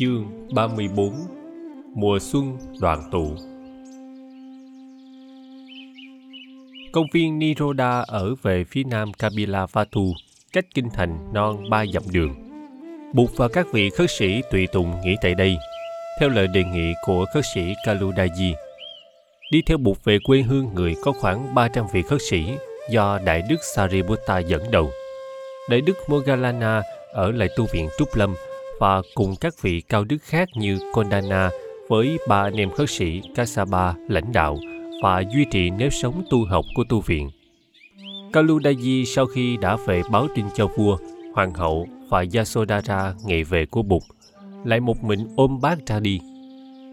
Chương 34 Mùa xuân đoàn tụ Công viên Niroda ở về phía nam Kabila Fatu, cách kinh thành non ba dặm đường. Bụt và các vị khất sĩ tùy tùng nghỉ tại đây, theo lời đề nghị của khất sĩ Kaludaji. Đi theo Bụt về quê hương người có khoảng 300 vị khất sĩ do Đại Đức Sariputta dẫn đầu. Đại Đức Mogalana ở lại tu viện Trúc Lâm và cùng các vị cao đức khác như Kondana với ba anh em khất sĩ Kasaba lãnh đạo và duy trì nếp sống tu học của tu viện. Kaludaji sau khi đã về báo tin cho vua, hoàng hậu và Yasodhara ngày về của Bụt, lại một mình ôm bác ra đi.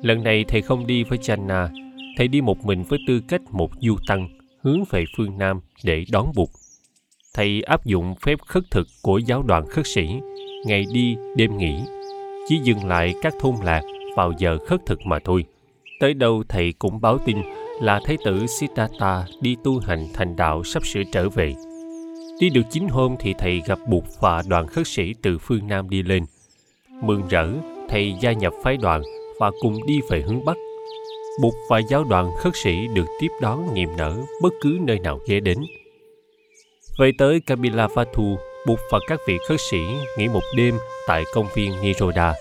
Lần này thầy không đi với Channa, thầy đi một mình với tư cách một du tăng hướng về phương Nam để đón Bụt. Thầy áp dụng phép khất thực của giáo đoàn khất sĩ, ngày đi đêm nghỉ, chỉ dừng lại các thôn lạc vào giờ khất thực mà thôi. Tới đâu thầy cũng báo tin là Thái tử Siddhartha đi tu hành thành đạo sắp sửa trở về. Đi được chín hôm thì thầy gặp Bụt và đoàn khất sĩ từ phương Nam đi lên. Mừng rỡ, thầy gia nhập phái đoàn và cùng đi về hướng Bắc. Bụt và giáo đoàn khất sĩ được tiếp đón niềm nở bất cứ nơi nào ghé đến. Về tới Kapilavatthu, Bụt và các vị khất sĩ nghỉ một đêm tại công viên Niroda.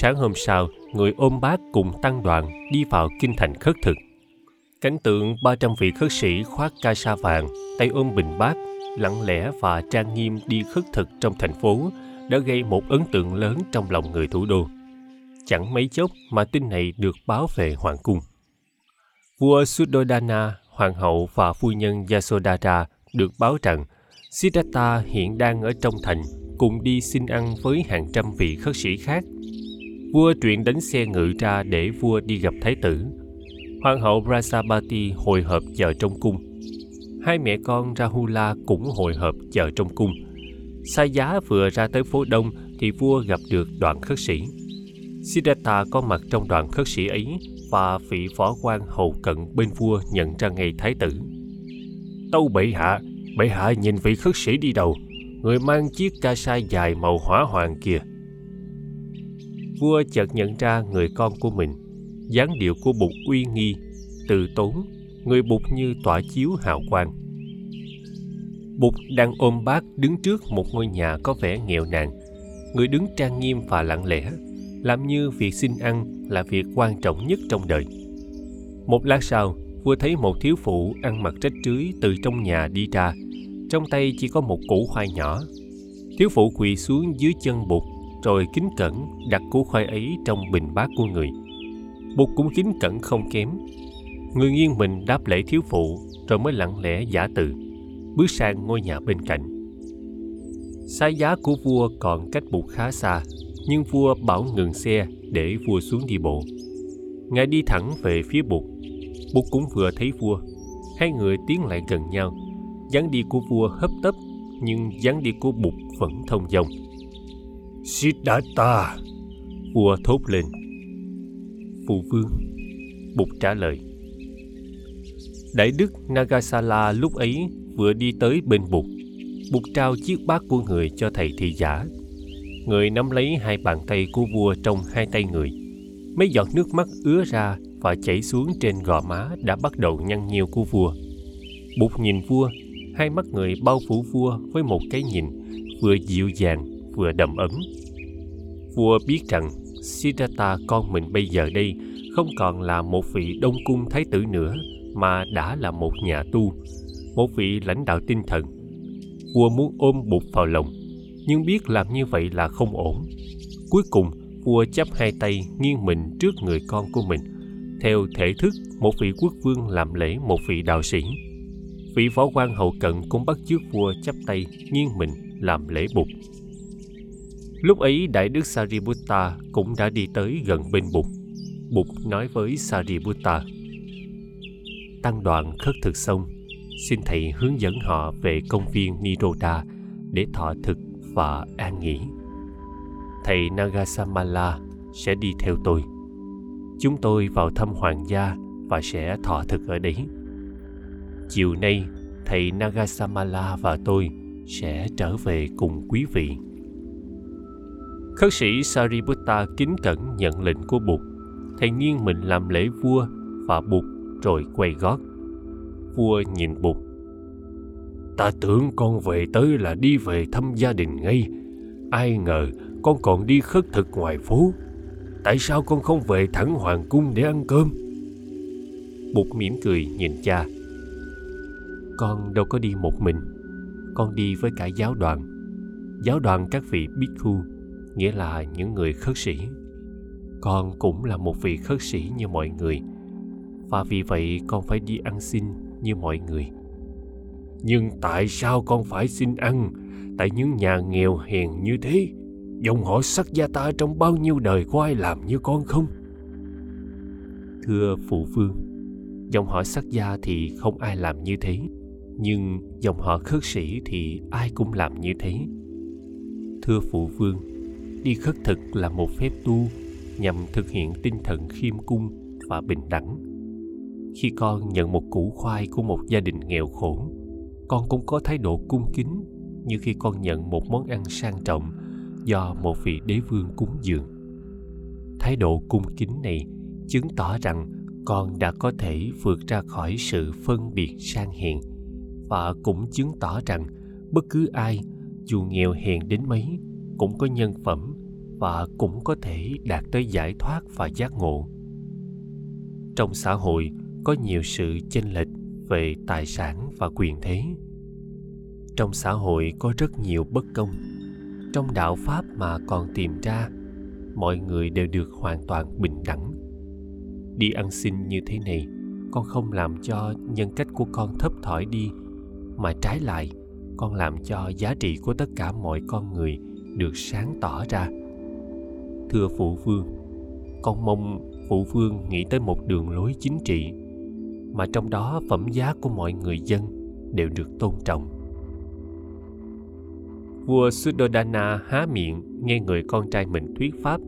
Sáng hôm sau, người ôm bát cùng tăng đoàn đi vào kinh thành khất thực. Cảnh tượng 300 vị khất sĩ khoác ca sa vàng, tay ôm bình bát, lặng lẽ và trang nghiêm đi khất thực trong thành phố đã gây một ấn tượng lớn trong lòng người thủ đô. Chẳng mấy chốc mà tin này được báo về hoàng cung. Vua Suddhodana, hoàng hậu và phu nhân Yasodhara được báo rằng Siddhartha hiện đang ở trong thành cùng đi xin ăn với hàng trăm vị khất sĩ khác. Vua truyền đánh xe ngự ra để vua đi gặp thái tử. Hoàng hậu Prasabati hồi hộp chờ trong cung. Hai mẹ con Rahula cũng hồi hộp chờ trong cung. Sai giá vừa ra tới phố đông thì vua gặp được đoàn khất sĩ. Siddhartha có mặt trong đoàn khất sĩ ấy và vị phó quan hầu cận bên vua nhận ra ngay thái tử. Tâu bệ hạ, bệ hạ nhìn vị khất sĩ đi đầu, người mang chiếc ca sai dài màu hỏa hoàng kia. Vua chợt nhận ra người con của mình, dáng điệu của bụt uy nghi, từ tốn, người bụt như tỏa chiếu hào quang. Bụt đang ôm bát đứng trước một ngôi nhà có vẻ nghèo nàn, người đứng trang nghiêm và lặng lẽ, làm như việc xin ăn là việc quan trọng nhất trong đời. Một lát sau, vua thấy một thiếu phụ ăn mặc rách rưới từ trong nhà đi ra, trong tay chỉ có một củ khoai nhỏ. Thiếu phụ quỳ xuống dưới chân bụt, rồi kính cẩn đặt củ khoai ấy trong bình bát của người. Bụt cũng kính cẩn không kém. Người nghiêng mình đáp lễ thiếu phụ, rồi mới lặng lẽ giả từ, bước sang ngôi nhà bên cạnh. Sai giá của vua còn cách bụt khá xa, nhưng vua bảo ngừng xe để vua xuống đi bộ. Ngài đi thẳng về phía bụt. Bụt cũng vừa thấy vua. Hai người tiến lại gần nhau dáng đi của vua hấp tấp nhưng dáng đi của bụt vẫn thông dong. Siddhartha! Vua thốt lên. Phụ vương bụt trả lời. Đại đức nagasala lúc ấy vừa đi tới bên bụt bụt trao chiếc bát của người cho thầy thị giả. Người nắm lấy hai bàn tay của vua trong hai tay người. Mấy giọt nước mắt ứa ra và chảy xuống trên gò má đã bắt đầu nhăn nhiêu của vua. Bụt nhìn vua hai mắt người bao phủ vua với một cái nhìn vừa dịu dàng, vừa đầm ấm. Vua biết rằng siddhartha con mình bây giờ đây không còn là một vị đông cung thái tử nữa, mà đã là một nhà tu, một vị lãnh đạo tinh thần. Vua muốn ôm bụt vào lòng, nhưng biết làm như vậy là không ổn. Cuối cùng, vua chắp hai tay nghiêng mình trước người con của mình, theo thể thức một vị quốc vương làm lễ một vị đạo sĩ vị võ quan hậu cận cũng bắt chước vua chắp tay nghiêng mình làm lễ bục. Lúc ấy, đại đức sariputta cũng đã đi tới gần bên bục. Bục nói với sariputta, tăng đoàn khất thực xong, xin thầy hướng dẫn họ về công viên niroda để thọ thực và an nghỉ. Thầy nagasamala sẽ đi theo tôi. Chúng tôi vào thăm hoàng gia và sẽ thọ thực ở đấy chiều nay, thầy Nagasamala và tôi sẽ trở về cùng quý vị. Khất sĩ Sariputta kính cẩn nhận lệnh của Bụt. Thầy nghiêng mình làm lễ vua và Bụt rồi quay gót. Vua nhìn Bụt. Ta tưởng con về tới là đi về thăm gia đình ngay. Ai ngờ con còn đi khất thực ngoài phố. Tại sao con không về thẳng hoàng cung để ăn cơm? Bụt mỉm cười nhìn cha. Con đâu có đi một mình. Con đi với cả giáo đoàn. Giáo đoàn các vị Bhikkhu nghĩa là những người khất sĩ. Con cũng là một vị khất sĩ như mọi người. Và vì vậy con phải đi ăn xin như mọi người. Nhưng tại sao con phải xin ăn? Tại những nhà nghèo hèn như thế, dòng họ sắc gia ta trong bao nhiêu đời có ai làm như con không? Thưa phụ vương, dòng họ sắc gia thì không ai làm như thế nhưng dòng họ khất sĩ thì ai cũng làm như thế. Thưa phụ vương, đi khất thực là một phép tu nhằm thực hiện tinh thần khiêm cung và bình đẳng. Khi con nhận một củ khoai của một gia đình nghèo khổ, con cũng có thái độ cung kính như khi con nhận một món ăn sang trọng do một vị đế vương cúng dường. Thái độ cung kính này chứng tỏ rằng con đã có thể vượt ra khỏi sự phân biệt sang hèn và cũng chứng tỏ rằng bất cứ ai dù nghèo hèn đến mấy cũng có nhân phẩm và cũng có thể đạt tới giải thoát và giác ngộ. Trong xã hội có nhiều sự chênh lệch về tài sản và quyền thế. Trong xã hội có rất nhiều bất công. Trong đạo pháp mà còn tìm ra, mọi người đều được hoàn toàn bình đẳng. Đi ăn xin như thế này con không làm cho nhân cách của con thấp thỏi đi mà trái lại, con làm cho giá trị của tất cả mọi con người được sáng tỏ ra. Thưa phụ vương, con mong phụ vương nghĩ tới một đường lối chính trị mà trong đó phẩm giá của mọi người dân đều được tôn trọng. Vua Suddhodana há miệng nghe người con trai mình thuyết pháp.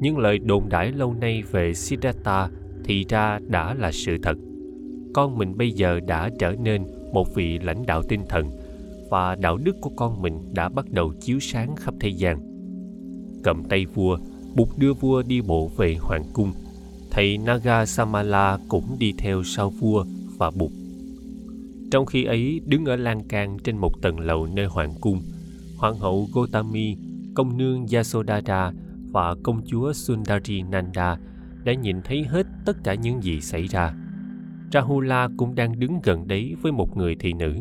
Những lời đồn đãi lâu nay về Siddhartha thì ra đã là sự thật. Con mình bây giờ đã trở nên một vị lãnh đạo tinh thần và đạo đức của con mình đã bắt đầu chiếu sáng khắp thế gian. Cầm tay vua bụt đưa vua đi bộ về hoàng cung. Thầy naga samala cũng đi theo sau vua và bụt trong khi ấy, đứng ở lan can trên một tầng lầu nơi hoàng cung, hoàng hậu gotami, công nương yasodhara và công chúa sundari nanda đã nhìn thấy hết tất cả những gì xảy ra rahula cũng đang đứng gần đấy với một người thị nữ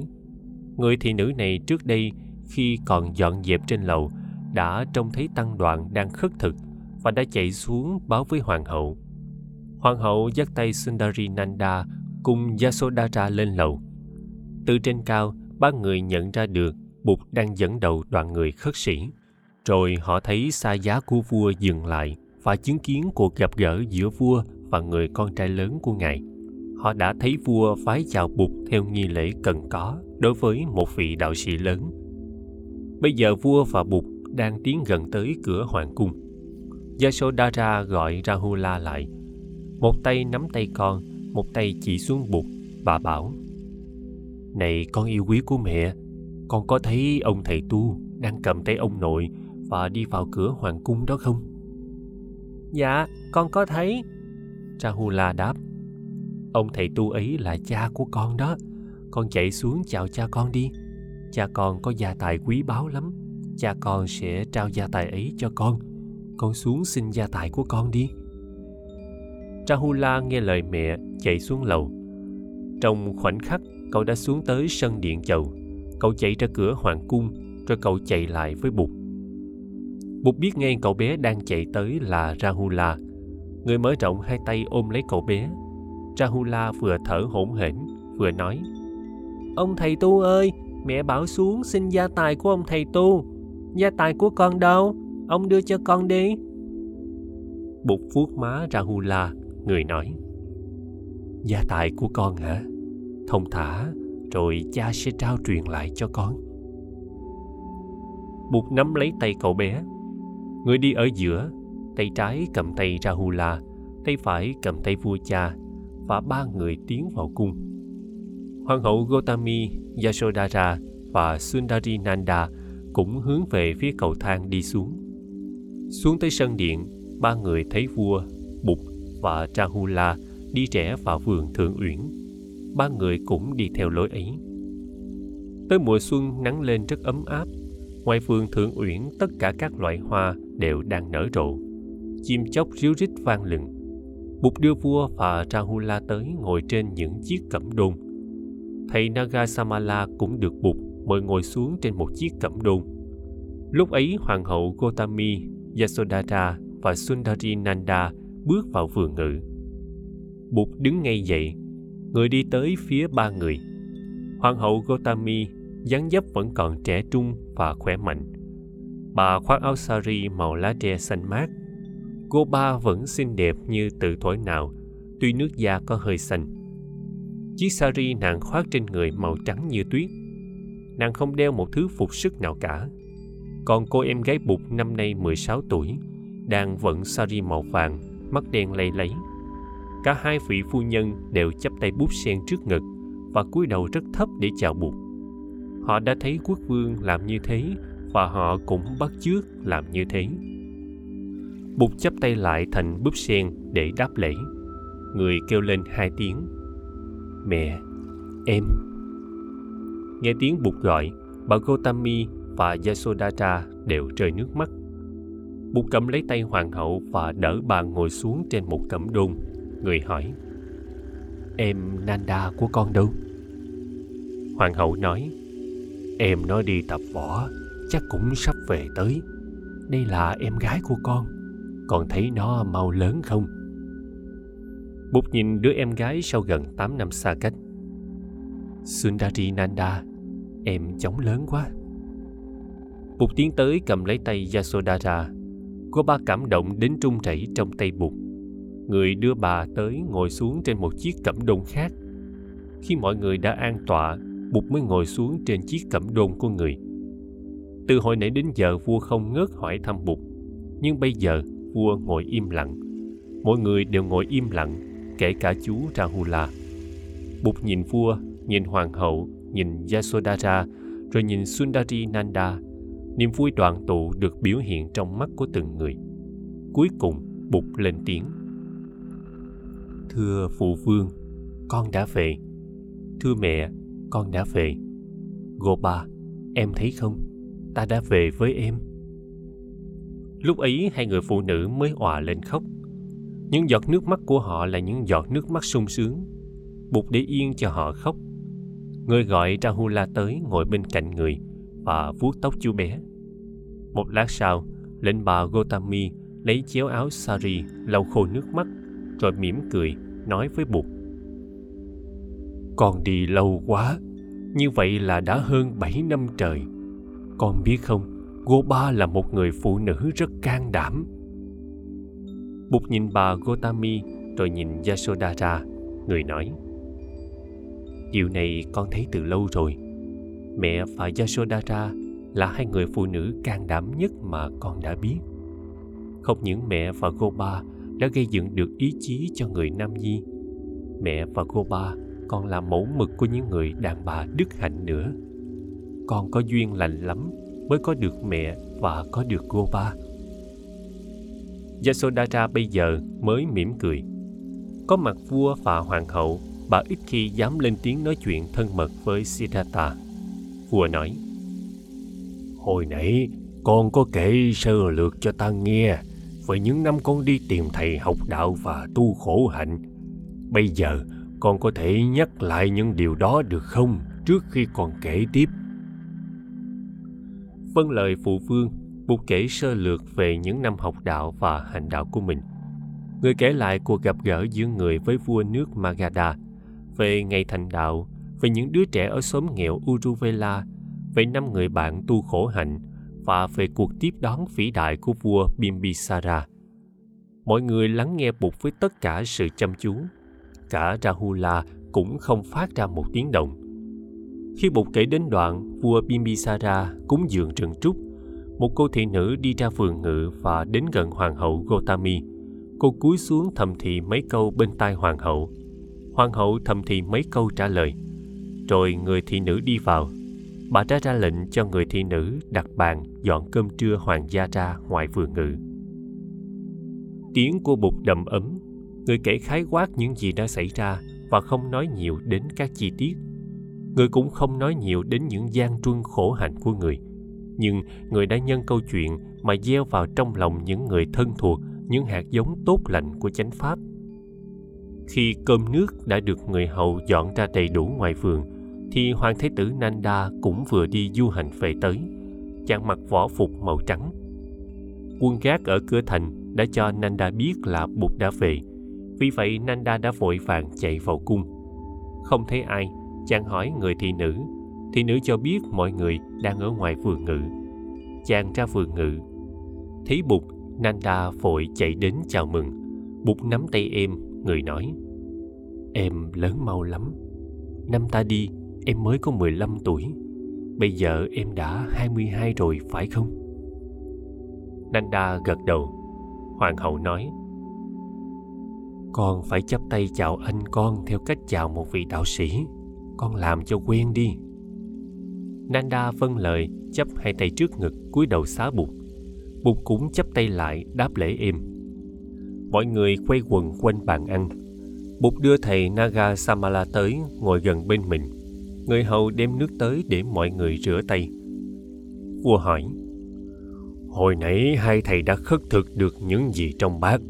người thị nữ này trước đây khi còn dọn dẹp trên lầu đã trông thấy tăng đoàn đang khất thực và đã chạy xuống báo với hoàng hậu. Hoàng hậu dắt tay Sundari Nanda cùng Yasodhara lên lầu. Từ trên cao, ba người nhận ra được Bụt đang dẫn đầu đoàn người khất sĩ. Rồi họ thấy xa giá của vua dừng lại và chứng kiến cuộc gặp gỡ giữa vua và người con trai lớn của ngài. Họ đã thấy vua phái chào Bụt theo nghi lễ cần có đối với một vị đạo sĩ lớn. Bây giờ vua và Bụt đang tiến gần tới cửa hoàng cung. Yasodhara gọi Rahula lại. Một tay nắm tay con, một tay chỉ xuống bụt, bà bảo. Này con yêu quý của mẹ, con có thấy ông thầy tu đang cầm tay ông nội và đi vào cửa hoàng cung đó không? Dạ, con có thấy. Rahula đáp. Ông thầy tu ấy là cha của con đó. Con chạy xuống chào cha con đi. Cha con có gia tài quý báu lắm. Cha con sẽ trao gia tài ấy cho con. Con xuống xin gia tài của con đi. Rahula nghe lời mẹ chạy xuống lầu. Trong khoảnh khắc, cậu đã xuống tới sân điện chầu. Cậu chạy ra cửa hoàng cung, rồi cậu chạy lại với bụt. Bụt biết ngay cậu bé đang chạy tới là rahula. Người mở rộng hai tay ôm lấy cậu bé rahula vừa thở hổn hển vừa nói ông thầy tu ơi mẹ bảo xuống xin gia tài của ông thầy tu Gia tài của con đâu? Ông đưa cho con đi. Bụt vuốt má Rahula, người nói. Gia tài của con hả? Thông thả, rồi cha sẽ trao truyền lại cho con. Bụt nắm lấy tay cậu bé. Người đi ở giữa, tay trái cầm tay Rahula, tay phải cầm tay vua cha và ba người tiến vào cung. Hoàng hậu Gotami, Yasodhara và Sundari Nanda cũng hướng về phía cầu thang đi xuống. Xuống tới sân điện, ba người thấy vua, Bụt và Rahula đi rẽ vào vườn Thượng Uyển. Ba người cũng đi theo lối ấy. Tới mùa xuân nắng lên rất ấm áp. Ngoài vườn Thượng Uyển tất cả các loại hoa đều đang nở rộ. Chim chóc ríu rít vang lừng. Bụt đưa vua và Rahula tới ngồi trên những chiếc cẩm đôn. Thầy Nagasamala cũng được Bụt mời ngồi xuống trên một chiếc cẩm đôn. Lúc ấy hoàng hậu Gotami, Yasodhara và Sundari Nanda bước vào vườn ngự. Bụt đứng ngay dậy, người đi tới phía ba người. Hoàng hậu Gotami dáng dấp vẫn còn trẻ trung và khỏe mạnh. Bà khoác áo sari màu lá tre xanh mát. Cô ba vẫn xinh đẹp như từ thổi nào, tuy nước da có hơi xanh. Chiếc sari nàng khoác trên người màu trắng như tuyết. Nàng không đeo một thứ phục sức nào cả. Còn cô em gái Bụt năm nay 16 tuổi, đang vận sari màu vàng, mắt đen lay lấy. Cả hai vị phu nhân đều chắp tay bút sen trước ngực và cúi đầu rất thấp để chào Bụt. Họ đã thấy quốc vương làm như thế và họ cũng bắt chước làm như thế. Bụt chắp tay lại thành búp sen để đáp lễ. Người kêu lên hai tiếng. Mẹ, em. Nghe tiếng Bụt gọi, bà Gotami và Yasodhara đều rơi nước mắt. Bụt cầm lấy tay hoàng hậu và đỡ bà ngồi xuống trên một cẩm đôn. Người hỏi, Em Nanda của con đâu? Hoàng hậu nói, Em nó đi tập võ, chắc cũng sắp về tới. Đây là em gái của con, còn thấy nó mau lớn không? Bụt nhìn đứa em gái sau gần 8 năm xa cách. Sundari Nanda, em chóng lớn quá. Bụt tiến tới cầm lấy tay Yasodhara. Cô ba cảm động đến trung chảy trong tay Bụt. Người đưa bà tới ngồi xuống trên một chiếc cẩm đôn khác. Khi mọi người đã an tọa, Bụt mới ngồi xuống trên chiếc cẩm đôn của người. Từ hồi nãy đến giờ vua không ngớt hỏi thăm Bụt. Nhưng bây giờ vua ngồi im lặng. Mọi người đều ngồi im lặng, kể cả chú Rahula. Bụt nhìn vua, nhìn hoàng hậu, nhìn Yasodhara, rồi nhìn Sundari Nanda niềm vui đoàn tụ được biểu hiện trong mắt của từng người. Cuối cùng bụt lên tiếng. Thưa phụ vương con đã về. Thưa mẹ con đã về. Gopa em thấy không? Ta đã về với em lúc ấy hai người phụ nữ mới òa lên khóc những giọt nước mắt của họ là những giọt nước mắt sung sướng bụt để yên cho họ khóc người gọi rahula tới ngồi bên cạnh người và vuốt tóc chú bé. Một lát sau, lệnh bà Gotami lấy chéo áo sari lau khô nước mắt, rồi mỉm cười, nói với Bụt. Con đi lâu quá, như vậy là đã hơn 7 năm trời. Con biết không, Gopa là một người phụ nữ rất can đảm. Bụt nhìn bà Gotami rồi nhìn Yasodhara, người nói. Điều này con thấy từ lâu rồi mẹ và Yasodhara là hai người phụ nữ can đảm nhất mà con đã biết. Không những mẹ và Gopa đã gây dựng được ý chí cho người Nam Nhi, mẹ và Gopa còn là mẫu mực của những người đàn bà đức hạnh nữa. Con có duyên lành lắm mới có được mẹ và có được cô ba. Yasodhara bây giờ mới mỉm cười. Có mặt vua và hoàng hậu, bà ít khi dám lên tiếng nói chuyện thân mật với Siddhartha Vua nói Hồi nãy con có kể sơ lược cho ta nghe về những năm con đi tìm thầy học đạo và tu khổ hạnh. Bây giờ con có thể nhắc lại những điều đó được không trước khi còn kể tiếp? Vâng lời phụ vương, Bụt kể sơ lược về những năm học đạo và hành đạo của mình. Người kể lại cuộc gặp gỡ giữa người với vua nước Magadha, về ngày thành đạo, về những đứa trẻ ở xóm nghèo Uruvela, về năm người bạn tu khổ hạnh và về cuộc tiếp đón vĩ đại của vua Bimbisara. Mọi người lắng nghe Bụt với tất cả sự chăm chú. Cả Rahula cũng không phát ra một tiếng động. Khi Bụt kể đến đoạn vua Bimbisara cúng dường rừng trúc, một cô thị nữ đi ra vườn ngự và đến gần hoàng hậu Gotami. Cô cúi xuống thầm thì mấy câu bên tai hoàng hậu. Hoàng hậu thầm thì mấy câu trả lời – rồi người thị nữ đi vào. Bà đã ra lệnh cho người thị nữ đặt bàn dọn cơm trưa hoàng gia ra ngoài vườn ngự. tiếng của bụt đầm ấm người kể khái quát những gì đã xảy ra và không nói nhiều đến các chi tiết người cũng không nói nhiều đến những gian truân khổ hạnh của người. Nhưng người đã nhân câu chuyện mà gieo vào trong lòng những người thân thuộc, những hạt giống tốt lành của chánh pháp. Khi cơm nước đã được người hầu dọn ra đầy đủ ngoài vườn, thì hoàng thái tử nanda cũng vừa đi du hành về tới. Chàng mặc võ phục màu trắng. Quân gác ở cửa thành đã cho nanda biết là bụt đã về. Vì vậy nanda đã vội vàng chạy vào cung. Không thấy ai chàng hỏi người thị nữ. Thị nữ cho biết mọi người đang ở ngoài vườn ngự. Chàng ra vườn ngự. Thấy bụt, nanda vội chạy đến chào mừng. Bụt nắm tay em, người nói, em lớn mau lắm. Năm ta đi, em mới có 15 tuổi. Bây giờ em đã 22 rồi, phải không? Nanda gật đầu. Hoàng hậu nói, con phải chấp tay chào anh con theo cách chào một vị đạo sĩ con làm cho quen đi. Nanda vâng lời chấp hai tay trước ngực, cúi đầu xá bụt bụt cũng chấp tay lại, đáp lễ êm. Mọi người quay quần quanh bàn ăn. Bụt đưa thầy naga samala tới, ngồi gần bên mình. Người hầu đem nước tới để mọi người rửa tay. Vua hỏi, hồi nãy hai thầy đã khất thực được những gì trong bát?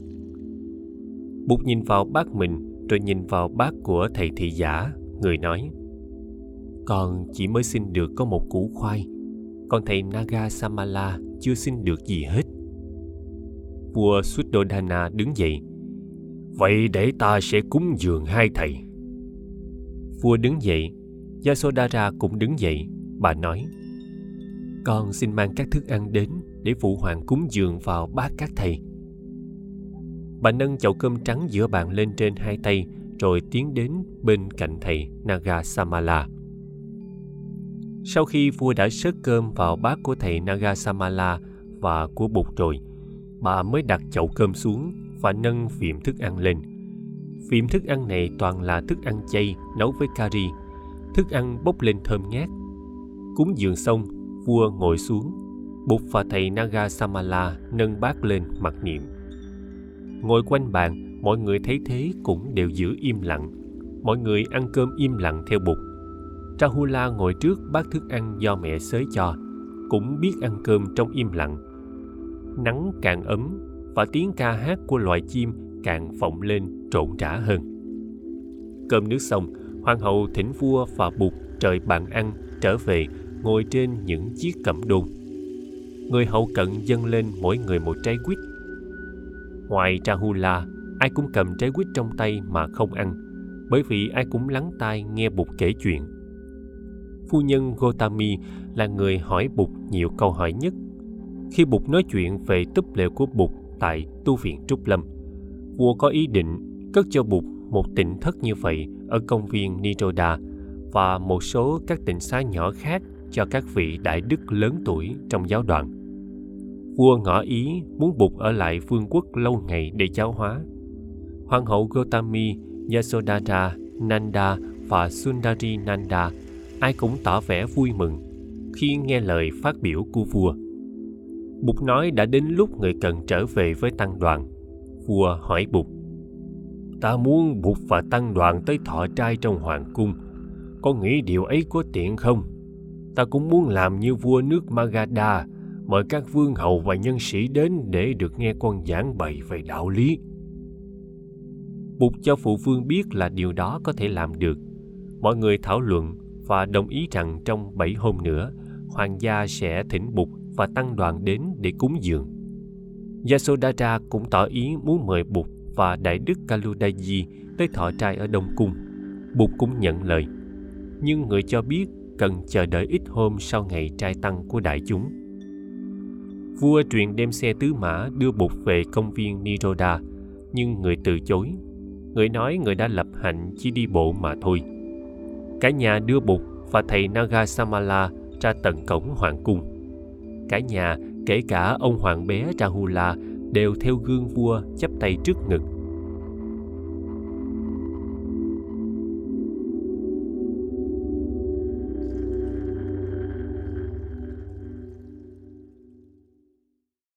Bụt nhìn vào bát mình, rồi nhìn vào bát của thầy thị giả người nói, con chỉ mới xin được có một củ khoai. Còn thầy naga samala chưa xin được gì hết. Vua suddhodana đứng dậy, vậy để ta sẽ cúng dường hai thầy. Vua đứng dậy, yasodhara cũng đứng dậy. Bà nói, con xin mang các thức ăn đến để phụ hoàng cúng dường vào bát các thầy. Bà nâng chậu cơm trắng giữa bàn lên trên hai tay rồi tiến đến bên cạnh thầy naga samala sau khi vua đã sớt cơm vào bát của thầy naga samala và của bụt rồi bà mới đặt chậu cơm xuống và nâng phìm thức ăn lên. Phìm thức ăn này toàn là thức ăn chay nấu với curry, thức ăn bốc lên thơm ngát. Cúng dường xong vua ngồi xuống. Bụt và thầy naga samala nâng bát lên mặc niệm. Ngồi quanh bàn mọi người thấy thế cũng đều giữ im lặng. Mọi người ăn cơm im lặng theo bụt rahula ngồi trước bát thức ăn do mẹ xới cho, cũng biết ăn cơm trong im lặng. Nắng càng ấm và tiếng ca hát của loài chim càng vọng lên trộn rã hơn. Cơm nước xong, hoàng hậu thỉnh vua và bụt trời bàn ăn trở về ngồi trên những chiếc cẩm đôn. Người hậu cận dâng lên mỗi người một trái quýt. Ngoài rahula ai cũng cầm trái quýt trong tay mà không ăn, bởi vì ai cũng lắng tai nghe bụt kể chuyện. Phu nhân gotami là người hỏi bụt nhiều câu hỏi nhất. Khi bụt nói chuyện về túp lều của bụt tại tu viện trúc lâm, vua có ý định cất cho bụt một tịnh thất như vậy ở công viên niroda và một số các tịnh xá nhỏ khác cho các vị đại đức lớn tuổi trong giáo đoàn. Vua ngỏ ý muốn bụt ở lại vương quốc lâu ngày để giáo hóa hoàng hậu gotami, yasodhara, nanda và sundari nanda, ai cũng tỏ vẻ vui mừng khi nghe lời phát biểu của vua. Bụt nói đã đến lúc người cần trở về với tăng đoàn, vua hỏi bụt. Ta muốn bụt và tăng đoàn tới thọ trai trong hoàng cung, có nghĩ điều ấy có tiện không? Ta cũng muốn làm như vua nước magadha, mời các vương hầu và nhân sĩ đến để được nghe con giảng bày về đạo lý bụt cho phụ vương biết là điều đó có thể làm được. Mọi người thảo luận và đồng ý rằng trong bảy hôm nữa, hoàng gia sẽ thỉnh bụt và tăng đoàn đến để cúng dường. Yasodhara cũng tỏ ý muốn mời bụt và đại đức kaludaji tới thọ trai ở đông cung. Bụt cũng nhận lời. Nhưng người cho biết cần chờ đợi ít hôm sau ngày trai tăng của đại chúng. Vua truyền đem xe tứ mã đưa bụt về công viên niroda nhưng người từ chối người nói người đã lập hạnh chỉ đi bộ mà thôi. Cả nhà đưa bụt và thầy naga samala ra tận cổng hoàng cung. Cả nhà, kể cả ông hoàng bé rahula, đều theo gương vua chắp tay trước ngực.